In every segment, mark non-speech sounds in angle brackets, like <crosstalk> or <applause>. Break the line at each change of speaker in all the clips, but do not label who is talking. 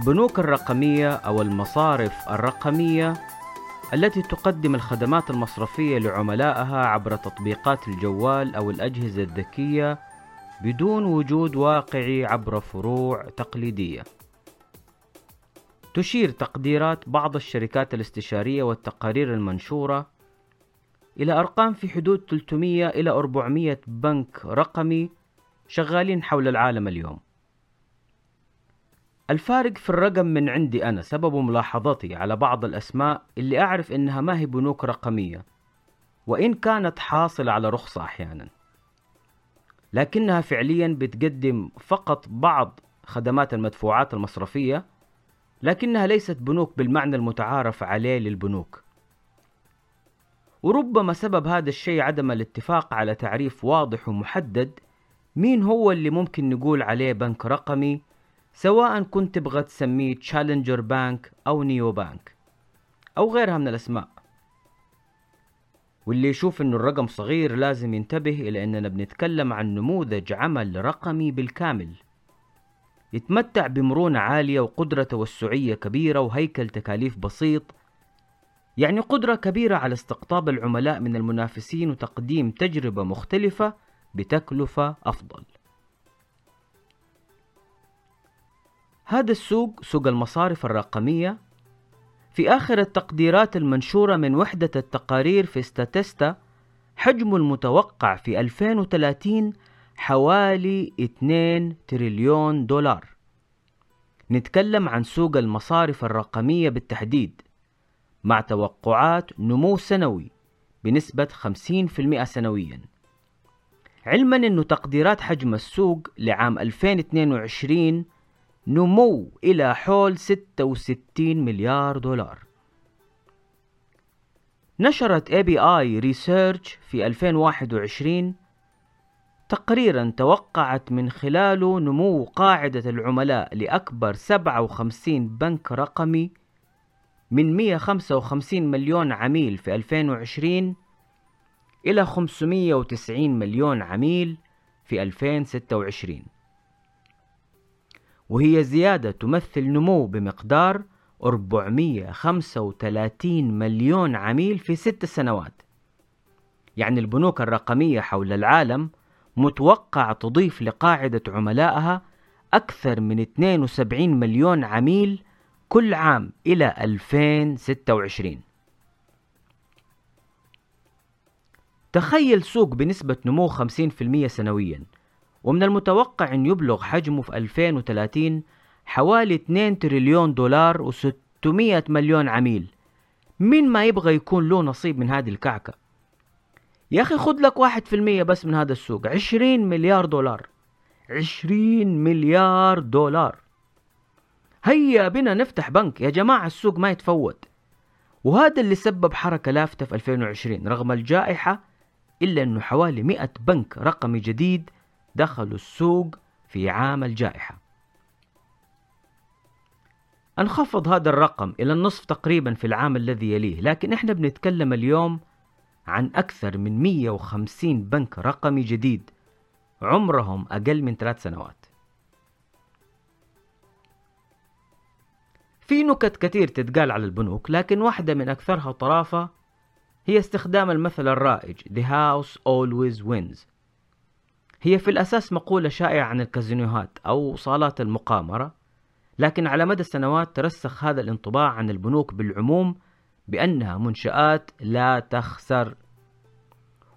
البنوك الرقمية أو المصارف الرقمية التي تقدم الخدمات المصرفية لعملائها عبر تطبيقات الجوال أو الأجهزة الذكية بدون وجود واقعي عبر فروع تقليدية. تشير تقديرات بعض الشركات الاستشارية والتقارير المنشورة إلى أرقام في حدود 300 إلى 400 بنك رقمي شغالين حول العالم اليوم. الفارق في الرقم من عندي أنا سبب ملاحظتي على بعض الأسماء اللي أعرف إنها ما هي بنوك رقمية وإن كانت حاصلة على رخصة أحيانا. لكنها فعليا بتقدم فقط بعض خدمات المدفوعات المصرفية لكنها ليست بنوك بالمعنى المتعارف عليه للبنوك. وربما سبب هذا الشيء عدم الاتفاق على تعريف واضح ومحدد مين هو اللي ممكن نقول عليه بنك رقمي سواء كنت تبغى تسميه challenger bank أو neobank أو غيرها من الأسماء. واللي يشوف إنه الرقم صغير لازم ينتبه إلى إننا بنتكلم عن نموذج عمل رقمي بالكامل. يتمتع بمرونة عالية وقدرة توسعية كبيرة وهيكل تكاليف بسيط. يعني قدرة كبيرة على استقطاب العملاء من المنافسين وتقديم تجربة مختلفة بتكلفة أفضل. هذا السوق سوق المصارف الرقمية في آخر التقديرات المنشورة من وحدة التقارير في ستاتستا حجمه المتوقع في 2030 حوالي 2 تريليون دولار. نتكلم عن سوق المصارف الرقمية بالتحديد مع توقعات نمو سنوي بنسبة 50% سنويا. علما أن تقديرات حجم السوق لعام 2022 نمو إلى حول 66 مليار دولار. نشرت ABI Research في 2021 تقريرا توقعت من خلاله نمو قاعدة العملاء لأكبر 57 بنك رقمي من 155 مليون عميل في 2020 إلى 590 مليون عميل في 2026 وهي زيادة تمثل نمو بمقدار 435 مليون عميل في ست سنوات. يعني البنوك الرقمية حول العالم متوقع تضيف لقاعدة عملائها أكثر من 72 مليون عميل كل عام إلى 2026 تخيل سوق بنسبة نمو 50% سنويا. ومن المتوقع أن يبلغ حجمه في 2030 حوالي 2 تريليون دولار و600 مليون عميل. مين ما يبغى يكون له نصيب من هذه الكعكة؟ يا أخي خد لك واحد في المية بس من هذا السوق. عشرين مليار دولار. عشرين مليار دولار. هيا بنا نفتح بنك يا جماعة السوق ما يتفوت. وهذا اللي سبب حركة لافتة في 2020 رغم الجائحة إلا أنه حوالي 100 بنك رقمي جديد دخلوا السوق في عام الجائحة. انخفض هذا الرقم إلى النصف تقريبا في العام الذي يليه لكن إحنا بنتكلم اليوم عن أكثر من 150 بنك رقمي جديد عمرهم أقل من ثلاث سنوات. في نكت كثير تتقال على البنوك لكن واحدة من أكثرها طرافة هي استخدام المثل الرائج The house always wins. هي في الأساس مقولة شائعة عن الكازينوهات أو صالات المقامرة لكن على مدى السنوات ترسخ هذا الانطباع عن البنوك بالعموم بأنها منشآت لا تخسر.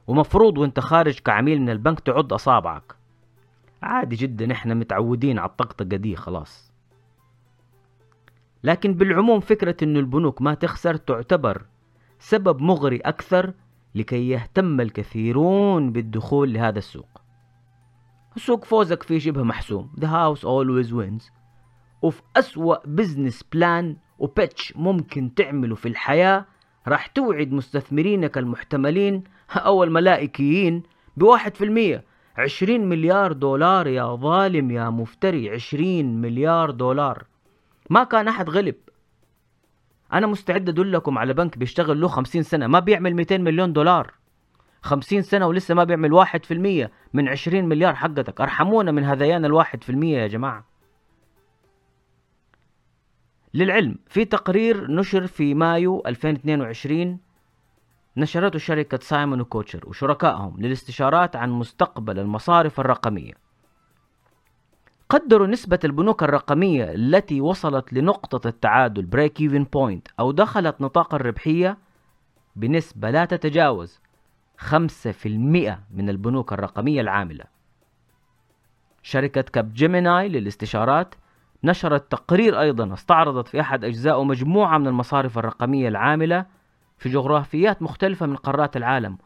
ومفروض وانت خارج كعميل من البنك تعض أصابعك. عادي جدا إحنا متعودين على الطقطقة دي خلاص. لكن بالعموم فكرة أن البنوك ما تخسر تعتبر سبب مغري أكثر لكي يهتم الكثيرون بالدخول لهذا السوق. سوق فوزك فيه شبه محسوم. The house always wins. وفي أسوأ business plan و pitch ممكن تعمله في الحياة راح توعد مستثمرينك المحتملين أو الملائكيين بواحد في المية. عشرين مليار دولار يا ظالم يا مفتري عشرين مليار دولار. ما كان أحد غلب. أنا مستعد أدلكم على بنك بيشتغل له خمسين سنة ما بيعمل ميتين مليون دولار. خمسين سنة ولسه ما بيعمل واحد في المية من عشرين مليار حقتك. أرحمونا من هذيان الواحد في المية يا جماعة. للعلم في تقرير نشر في مايو 2022 نشرته شركة سايمون وكوتشر وشركائهم للاستشارات عن مستقبل المصارف الرقمية. قدروا نسبة البنوك الرقمية التي وصلت لنقطة التعادل break-even point أو دخلت نطاق الربحية بنسبة لا تتجاوز 5% من البنوك الرقمية العاملة. شركة كاب جيميناي للاستشارات نشرت تقرير أيضا استعرضت في أحد أجزائه مجموعة من المصارف الرقمية العاملة في جغرافيات مختلفة من قارات العالم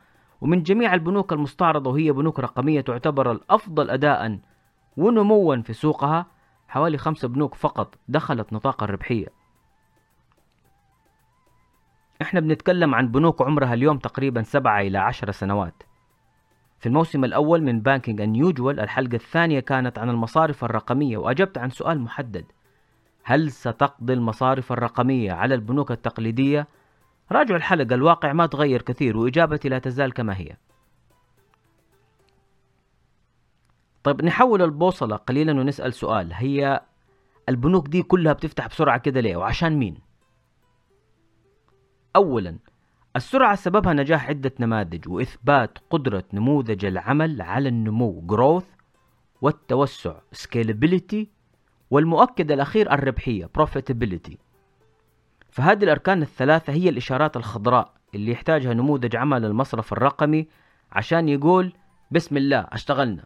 ومن جميع البنوك المستعرضة وهي بنوك رقمية تعتبر الأفضل أداء ونموا في سوقها حوالي خمسة بنوك فقط دخلت نطاق الربحية. إحنا بنتكلم عن بنوك عمرها اليوم تقريبا سبعة إلى عشر سنوات. في الموسم الأول من بانكينج أنيوجوال الحلقة الثانية كانت عن المصارف الرقمية وأجبت عن سؤال محدد. هل ستقضي المصارف الرقمية على البنوك التقليدية؟ راجعوا الحلقة الواقع ما تغير كثير وإجابتي لا تزال كما هي. طيب نحول البوصلة قليلا ونسأل سؤال. هي البنوك دي كلها بتفتح بسرعة كده ليه؟ وعشان مين؟ أولا السرعة سببها نجاح عدة نماذج وإثبات قدرة نموذج العمل على النمو growth والتوسع scalability والمؤكد الأخير الربحية profitability. فهذه الأركان الثلاثة هي الإشارات الخضراء اللي يحتاجها نموذج عمل المصرف الرقمي عشان يقول بسم الله اشتغلنا.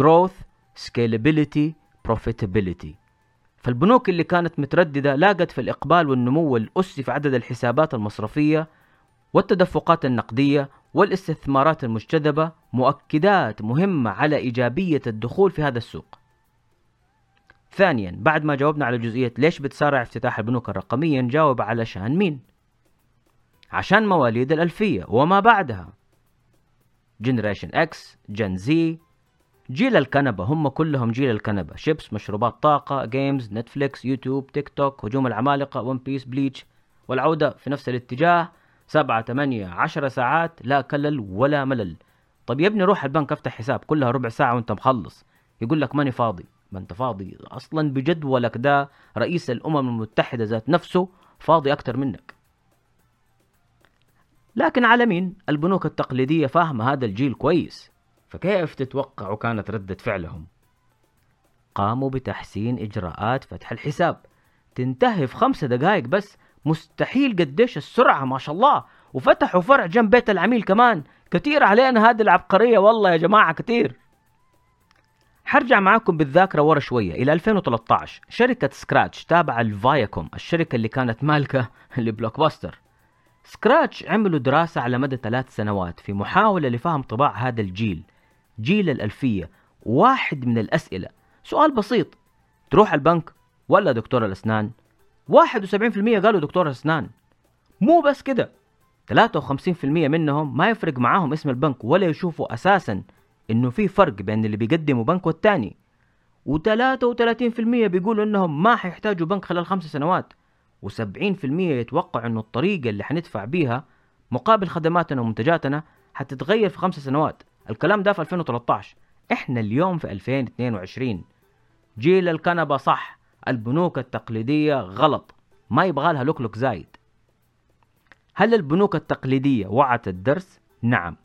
growth scalability profitability. فالبنوك اللي كانت مترددة لاقت في الإقبال والنمو الأسي في عدد الحسابات المصرفية والتدفقات النقدية والاستثمارات المجتذبة مؤكدات مهمة على إيجابية الدخول في هذا السوق. ثانيا بعد ما جاوبنا على جزئية ليش بتسارع افتتاح البنوك الرقمية نجاوب علشان مين؟ عشان مواليد الألفية وما بعدها generation X Gen Z جيل الكنبة هم كلهم جيل الكنبة. شيبس مشروبات طاقة games نتفليكس يوتيوب تيك توك هجوم العمالقة ون بيس بليتش والعودة في نفس الاتجاه سبعة ثمانية عشر ساعات لا كلل ولا ملل. طيب يا ابني روح البنك افتح حساب كلها ربع ساعة وانت مخلص. يقول لك ماني فاضي. ما انت فاضي أصلا بجدولك ده رئيس الأمم المتحدة ذات نفسه فاضي أكتر منك. لكن على مين البنوك التقليدية فاهمة هذا الجيل كويس. فكيف تتوقعوا كانت ردة فعلهم؟ قاموا بتحسين إجراءات فتح الحساب. تنتهي في خمسة دقائق بس. مستحيل قديش السرعة ما شاء الله. وفتحوا فرع جنب بيت العميل كمان. كتير علينا هذه العبقرية والله يا جماعة كتير. حرجع معاكم بالذاكرة ورا شوية. إلى 2013 شركة سكراتش تابعة لفاياكوم الشركة اللي كانت مالكة <laughs> لبلوك باستر سكراتش عملوا دراسة على مدى ثلاث سنوات في محاولة لفهم طباع هذا الجيل. جيل الألفية واحد من الأسئلة. سؤال بسيط. تروح البنك ولا دكتور الأسنان؟ 71% قالوا دكتور أسنان مو بس كده. 53% منهم ما يفرق معاهم اسم البنك ولا يشوفوا أساسا إنه في فرق بين اللي بيقدموا بنك والتاني. و33% بيقولوا إنهم ما حيحتاجوا بنك خلال خمس سنوات. و70% يتوقع إنه الطريقة اللي حندفع بيها مقابل خدماتنا ومنتجاتنا حتتغير في خمس سنوات. الكلام ده في 2013 إحنا اليوم في 2022 جيل الكنبة صح البنوك التقليدية غلط ما يبغى لها لوك زايد. هل البنوك التقليدية وعت الدرس؟ نعم.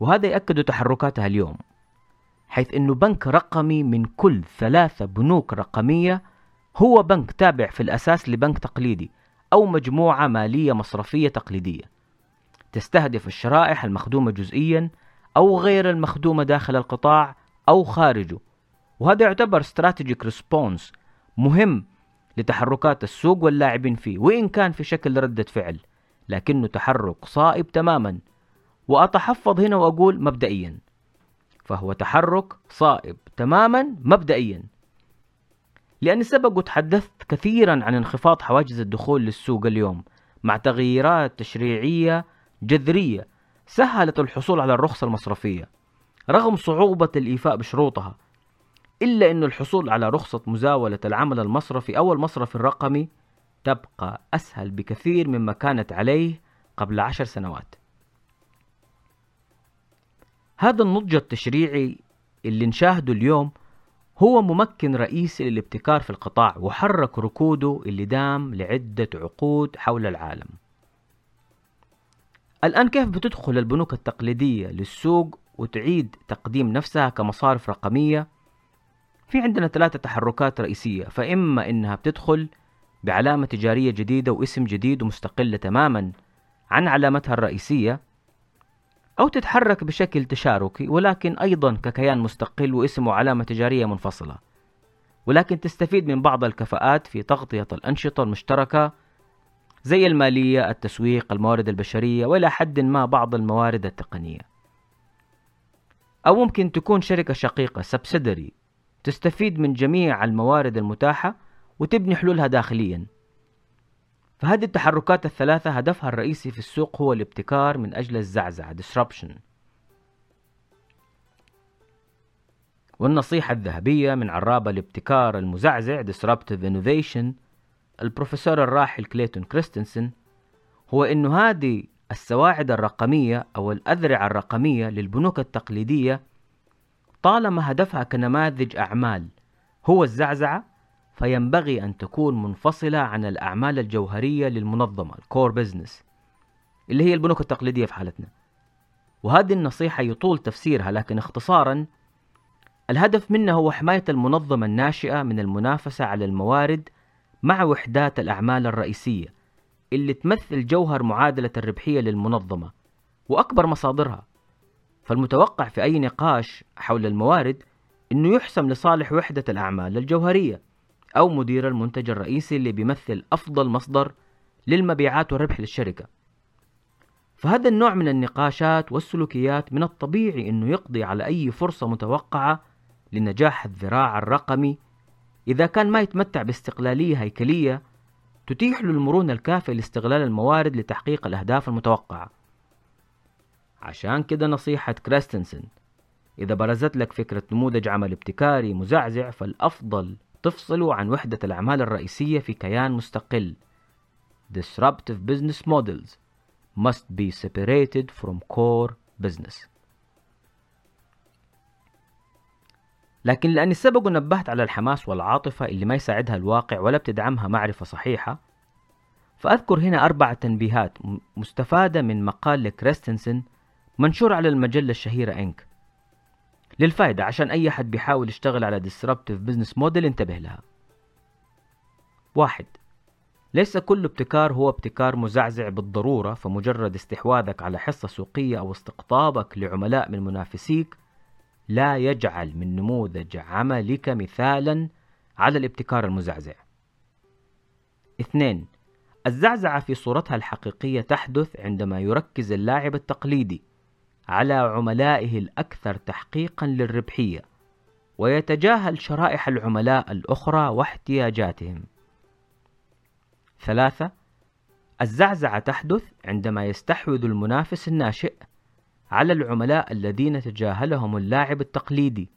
وهذا يأكد تحركاتها اليوم حيث أنه بنك رقمي من كل ثلاثة بنوك رقمية هو بنك تابع في الأساس لبنك تقليدي أو مجموعة مالية مصرفية تقليدية. تستهدف الشرائح المخدومة جزئيا أو غير المخدومة داخل القطاع أو خارجه. وهذا يعتبر استراتيجيك ريسبونس مهم لتحركات السوق واللاعبين فيه وإن كان في شكل ردة فعل لكنه تحرك صائب تماما. وأتحفظ هنا وأقول مبدئيا فهو تحرك صائب تماما مبدئيا. لأني سبق وتحدثت كثيرا عن انخفاض حواجز الدخول للسوق اليوم مع تغييرات تشريعية جذرية. سهلت الحصول على الرخصة المصرفية رغم صعوبة الإيفاء بشروطها إلا أن الحصول على رخصة مزاولة العمل المصرفي أو المصرف الرقمي تبقى أسهل بكثير مما كانت عليه قبل عشر سنوات. هذا النضج التشريعي اللي نشاهده اليوم هو ممكن رئيسي للابتكار في القطاع وحرك ركوده اللي دام لعدة عقود حول العالم. الآن كيف بتدخل البنوك التقليدية للسوق وتعيد تقديم نفسها كمصارف رقمية؟ في عندنا ثلاثة تحركات رئيسية فإما إنها بتدخل بعلامة تجارية جديدة واسم جديد ومستقلة تماما عن علامتها الرئيسية أو تتحرك بشكل تشاركي ولكن أيضا ككيان مستقل واسم وعلامة تجارية منفصلة. ولكن تستفيد من بعض الكفاءات في تغطية الأنشطة المشتركة زي المالية، التسويق، الموارد البشرية وإلى حد ما بعض الموارد التقنية. أو ممكن تكون شركة شقيقة سبسيدري تستفيد من جميع الموارد المتاحة وتبني حلولها داخليا فهذه التحركات الثلاثة هدفها الرئيسي في السوق هو الابتكار من أجل الزعزعة disruption والنصيحة الذهبية من عراب الابتكار المزعزع disruptive innovation البروفيسور الراحل كليتون كريستنسن هو أنه هذه السواعد الرقمية أو الأذرع الرقمية للبنوك التقليدية طالما هدفها كنماذج أعمال هو الزعزعة فينبغي أن تكون منفصلة عن الأعمال الجوهرية للمنظمة الكور بزنس اللي هي البنوك التقليدية في حالتنا. وهذه النصيحة يطول تفسيرها لكن اختصارا الهدف منها هو حماية المنظمة الناشئة من المنافسة على الموارد مع وحدات الأعمال الرئيسية اللي تمثل جوهر معادلة الربحية للمنظمة وأكبر مصادرها. فالمتوقع في أي نقاش حول الموارد أنه يحسم لصالح وحدة الأعمال الجوهرية أو مدير المنتج الرئيسي اللي بيمثل أفضل مصدر للمبيعات والربح للشركة. فهذا النوع من النقاشات والسلوكيات من الطبيعي أنه يقضي على أي فرصة متوقعة لنجاح الذراع الرقمي إذا كان ما يتمتع باستقلالية هيكلية تتيح له المرونة الكافية لاستغلال الموارد لتحقيق الأهداف المتوقعة عشان كده نصيحة كريستنسن إذا برزت لك فكرة نموذج عمل ابتكاري مزعزع فالأفضل تفصله عن وحدة الأعمال الرئيسية في كيان مستقل. Disruptive business models must be separated from core business. لكن لأني سبق ونبهت على الحماس والعاطفة اللي ما يساعدها الواقع ولا بتدعمها معرفة صحيحة فأذكر هنا أربع تنبيهات مستفادة من مقال لكريستنسن منشور على المجلة الشهيرة إنك. للفائدة عشان أي حد بيحاول يشتغل على disruptive business model انتبه لها. واحد ليس كل ابتكار هو ابتكار مزعزع بالضرورة فمجرد استحواذك على حصة سوقية أو استقطابك لعملاء من منافسيك لا يجعل من نموذج عملك مثالا على الابتكار المزعزع اثنين الزعزعة في صورتها الحقيقية تحدث عندما يركز اللاعب التقليدي على عملائه الأكثر تحقيقا للربحية ويتجاهل شرائح العملاء الأخرى واحتياجاتهم. ثلاثة الزعزعة تحدث عندما يستحوذ المنافس الناشئ على العملاء الذين تجاهلهم اللاعب التقليدي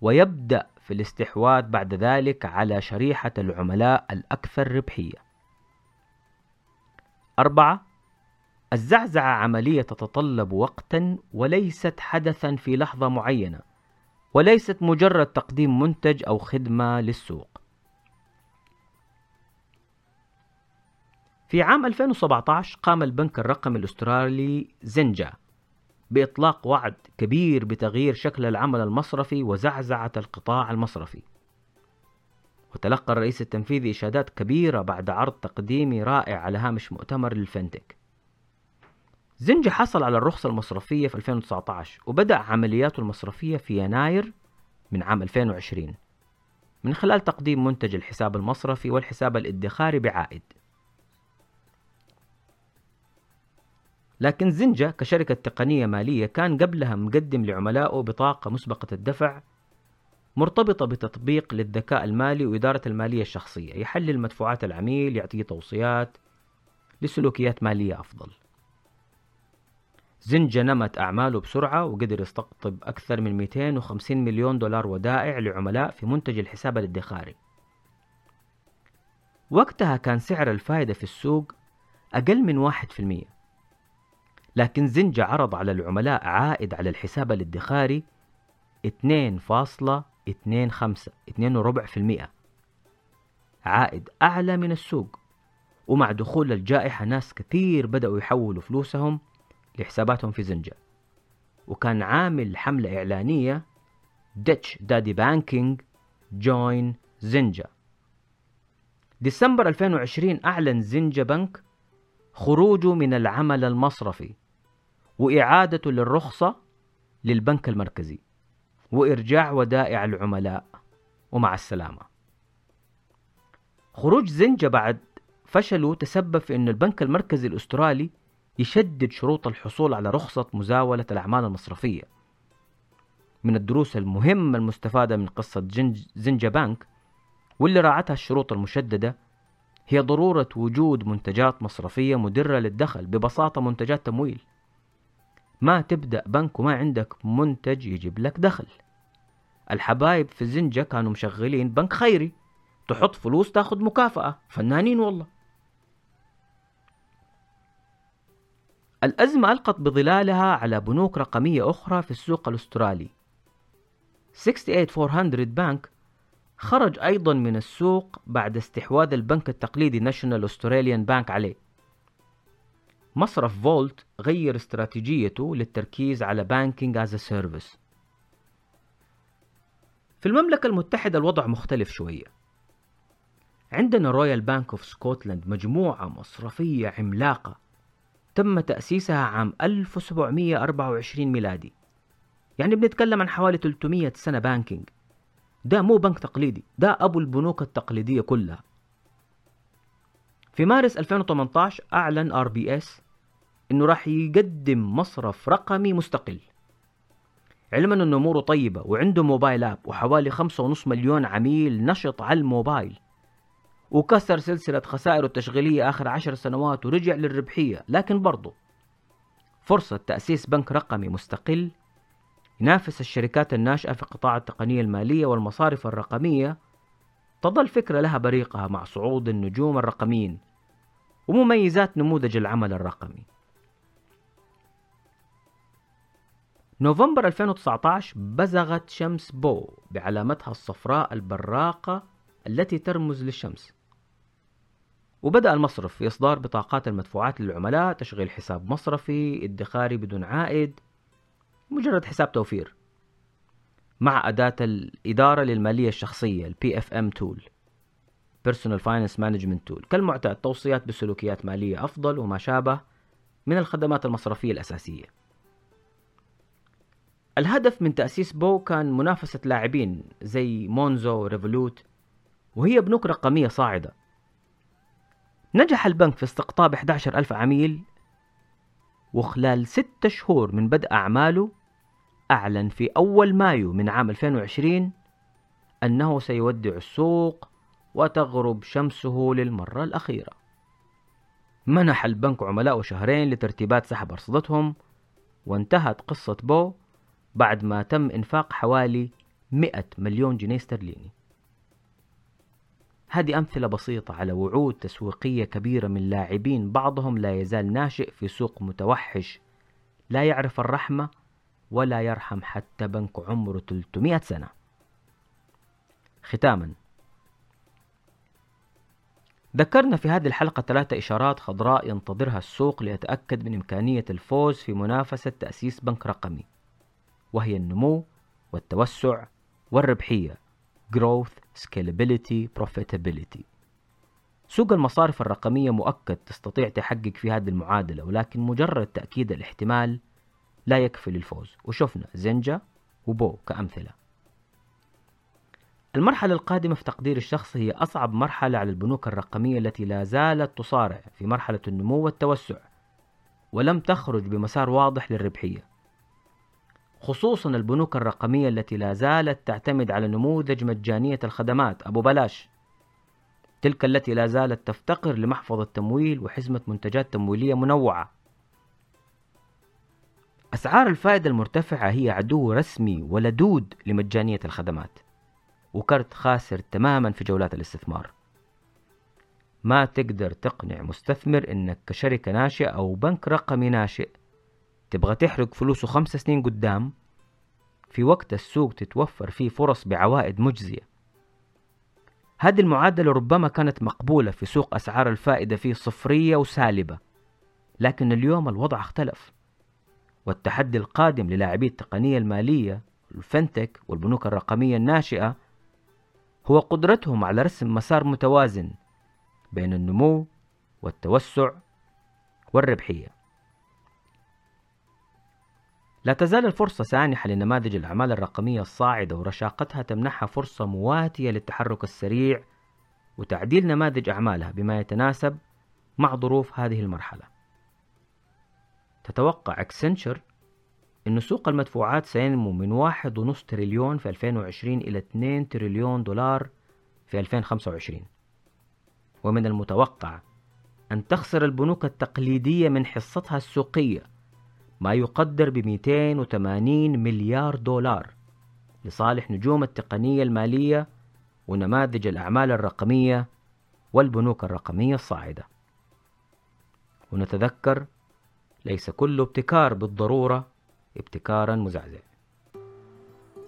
ويبدأ في الاستحواذ بعد ذلك على شريحة العملاء الأكثر ربحية. أربعة الزعزعة عملية تتطلب وقتا وليست حدثا في لحظة معينة وليست مجرد تقديم منتج أو خدمة للسوق في عام 2017 قام البنك الرقمي الأسترالي زنجا بإطلاق وعد كبير بتغيير شكل العمل المصرفي وزعزعة القطاع المصرفي. وتلقى الرئيس التنفيذي إشادات كبيرة بعد عرض تقديمي رائع على هامش مؤتمر للفنتك. زنجي حصل على الرخصة المصرفية في 2019 وبدأ عملياته المصرفية في يناير من عام 2020 من خلال تقديم منتج الحساب المصرفي والحساب الادخاري بعائد. لكن زنجة كشركة تقنية مالية كان قبلها مقدم لعملائه بطاقة مسبقة الدفع مرتبطة بتطبيق للذكاء المالي وإدارة المالية الشخصية يحلل مدفوعات العميل يعطيه توصيات لسلوكيات مالية أفضل. زنجة نمت أعماله بسرعة وقدر يستقطب أكثر من 250 مليون دولار ودائع لعملاء في منتج الحساب الادخاري. وقتها كان سعر الفائدة في السوق أقل من 1% لكن زنجة عرض على العملاء عائد على الحساب الادخاري 2.8% اتنين خمسة اتنين وربع في المئة. عائد أعلى من السوق. ومع دخول الجائحة ناس كثير بدأوا يحولوا فلوسهم لحساباتهم في زنجة. وكان عامل حملة إعلانية ديتش دادي بانكينج جوين زنجة. ديسمبر 2020 أعلن زنجة بنك خروجه من العمل المصرفي. وإعادته للرخصة للبنك المركزي وإرجاع ودائع العملاء ومع السلامة. خروج زنجة بعد فشله تسبب في أن البنك المركزي الأسترالي يشدد شروط الحصول على رخصة مزاولة الأعمال المصرفية. من الدروس المهمة المستفادة من قصة زنجة بانك واللي راعتها الشروط المشددة هي ضرورة وجود منتجات مصرفية مدرة للدخل ببساطة منتجات تمويل. ما تبدأ بنك وما عندك منتج يجيب لك دخل. الحبايب في زنجة كانوا مشغلين بنك خيري. تحط فلوس تاخد مكافأة. فنانين والله. الأزمة ألقت بظلالها على بنوك رقمية أخرى في السوق الأسترالي. 86400 بانك خرج أيضا من السوق بعد استحواذ البنك التقليدي ناشونال أستراليان بانك عليه. مصرف فولت غير استراتيجيته للتركيز على banking as service في المملكة المتحدة الوضع مختلف شوية. عندنا رويال بانك اوف سكوتلاند مجموعة مصرفية عملاقة تم تأسيسها عام 1724 ميلادي. يعني بنتكلم عن حوالي 300 سنة banking ده مو بنك تقليدي ده أبو البنوك التقليدية كلها. في مارس 2018 أعلن RBS إنه راح يقدم مصرف رقمي مستقل. علما أنه أموره طيبة وعنده mobile app وحوالي خمسة ونص مليون عميل نشط على الموبايل. وكسر سلسلة خسائره التشغيلية آخر عشر سنوات ورجع للربحية لكن برضه فرصة تأسيس بنك رقمي مستقل ينافس الشركات الناشئة في قطاع التقنية المالية والمصارف الرقمية. تظل فكرة لها بريقها مع صعود النجوم الرقميين ومميزات نموذج العمل الرقمي. نوفمبر 2019 بزغت شمس بو بعلامتها الصفراء البراقة التي ترمز للشمس. وبدأ المصرف في إصدار بطاقات المدفوعات للعملاء تشغيل حساب مصرفي ادخاري بدون عائد مجرد حساب توفير مع أداة الإدارة للمالية الشخصية ال PFM Tool Personal Finance Management Tool. كالمعتاد توصيات بسلوكيات مالية أفضل وما شابه من الخدمات المصرفية الأساسية. الهدف من تأسيس بو كان منافسة لاعبين زي مونزو وريفولوت وهي بنوك رقمية صاعدة. نجح البنك في استقطاب 11 ألف عميل وخلال ستة شهور من بدء أعماله أعلن في أول مايو من عام 2020 أنه سيودع السوق وتغرب شمسه للمرة الأخيرة. منح البنك عملاء شهرين لترتيبات سحب أرصدتهم وانتهت قصة بو بعد ما تم إنفاق حوالي 100 مليون جنيه استرليني. هذه أمثلة بسيطة على وعود تسويقية كبيرة من لاعبين بعضهم لا يزال ناشئ في سوق متوحش لا يعرف الرحمة ولا يرحم حتى بنك عمره 300 سنة. ختاما. ذكرنا في هذه الحلقة ثلاثة إشارات خضراء ينتظرها السوق ليتأكد من إمكانية الفوز في منافسة تأسيس بنك رقمي. وهي النمو والتوسع والربحية. Growth, scalability, profitability. سوق المصارف الرقمية مؤكد تستطيع تحقق في هذه المعادلة ولكن مجرد تأكيد الاحتمال لا يكفي للفوز. وشفنا زنجا وبو كأمثلة. المرحلة القادمة في تقدير الشخص هي أصعب مرحلة على البنوك الرقمية التي لا زالت تصارع في مرحلة النمو والتوسع ولم تخرج بمسار واضح للربحية. خصوصا البنوك الرقمية التي لا زالت تعتمد على نموذج مجانية الخدمات. أبو بلاش تلك التي لا زالت تفتقر لمحفظة تمويل وحزمة منتجات تمويلية منوعة. أسعار الفائدة المرتفعة هي عدو رسمي ولدود لمجانية الخدمات وكرت خاسر تماما في جولات الاستثمار. ما تقدر تقنع مستثمر إنك كشركة ناشئة أو بنك رقمي ناشئ. تبغى تحرق فلوسه خمس سنين قدام في وقت السوق تتوفر فيه فرص بعوائد مجزية. هذه المعادلة ربما كانت مقبولة في سوق أسعار الفائدة فيه صفرية وسالبة لكن اليوم الوضع اختلف والتحدي القادم للاعبي التقنية المالية الفنتك والبنوك الرقمية الناشئة هو قدرتهم على رسم مسار متوازن بين النمو والتوسع والربحية. لا تزال الفرصة سانحة لنماذج الأعمال الرقمية الصاعدة ورشاقتها تمنحها فرصة مواتية للتحرك السريع وتعديل نماذج أعمالها بما يتناسب مع ظروف هذه المرحلة. تتوقع اكسنشر أن سوق المدفوعات سينمو من 1.5 تريليون في 2020 إلى 2 تريليون دولار في 2025 ومن المتوقع أن تخسر البنوك التقليدية من حصتها السوقية ما يقدر ب 280 مليار دولار لصالح نجوم التقنية المالية ونماذج الأعمال الرقمية والبنوك الرقمية الصاعدة. ونتذكر ليس كل ابتكار بالضرورة ابتكارا مزعزع.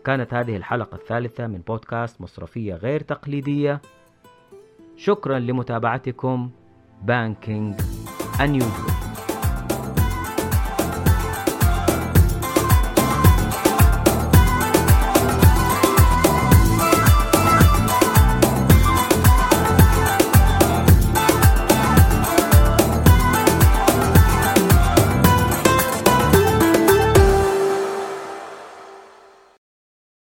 كانت هذه الحلقة الثالثة من بودكاست مصرفية غير تقليدية. شكرا لمتابعتكم. بانكينج Unusual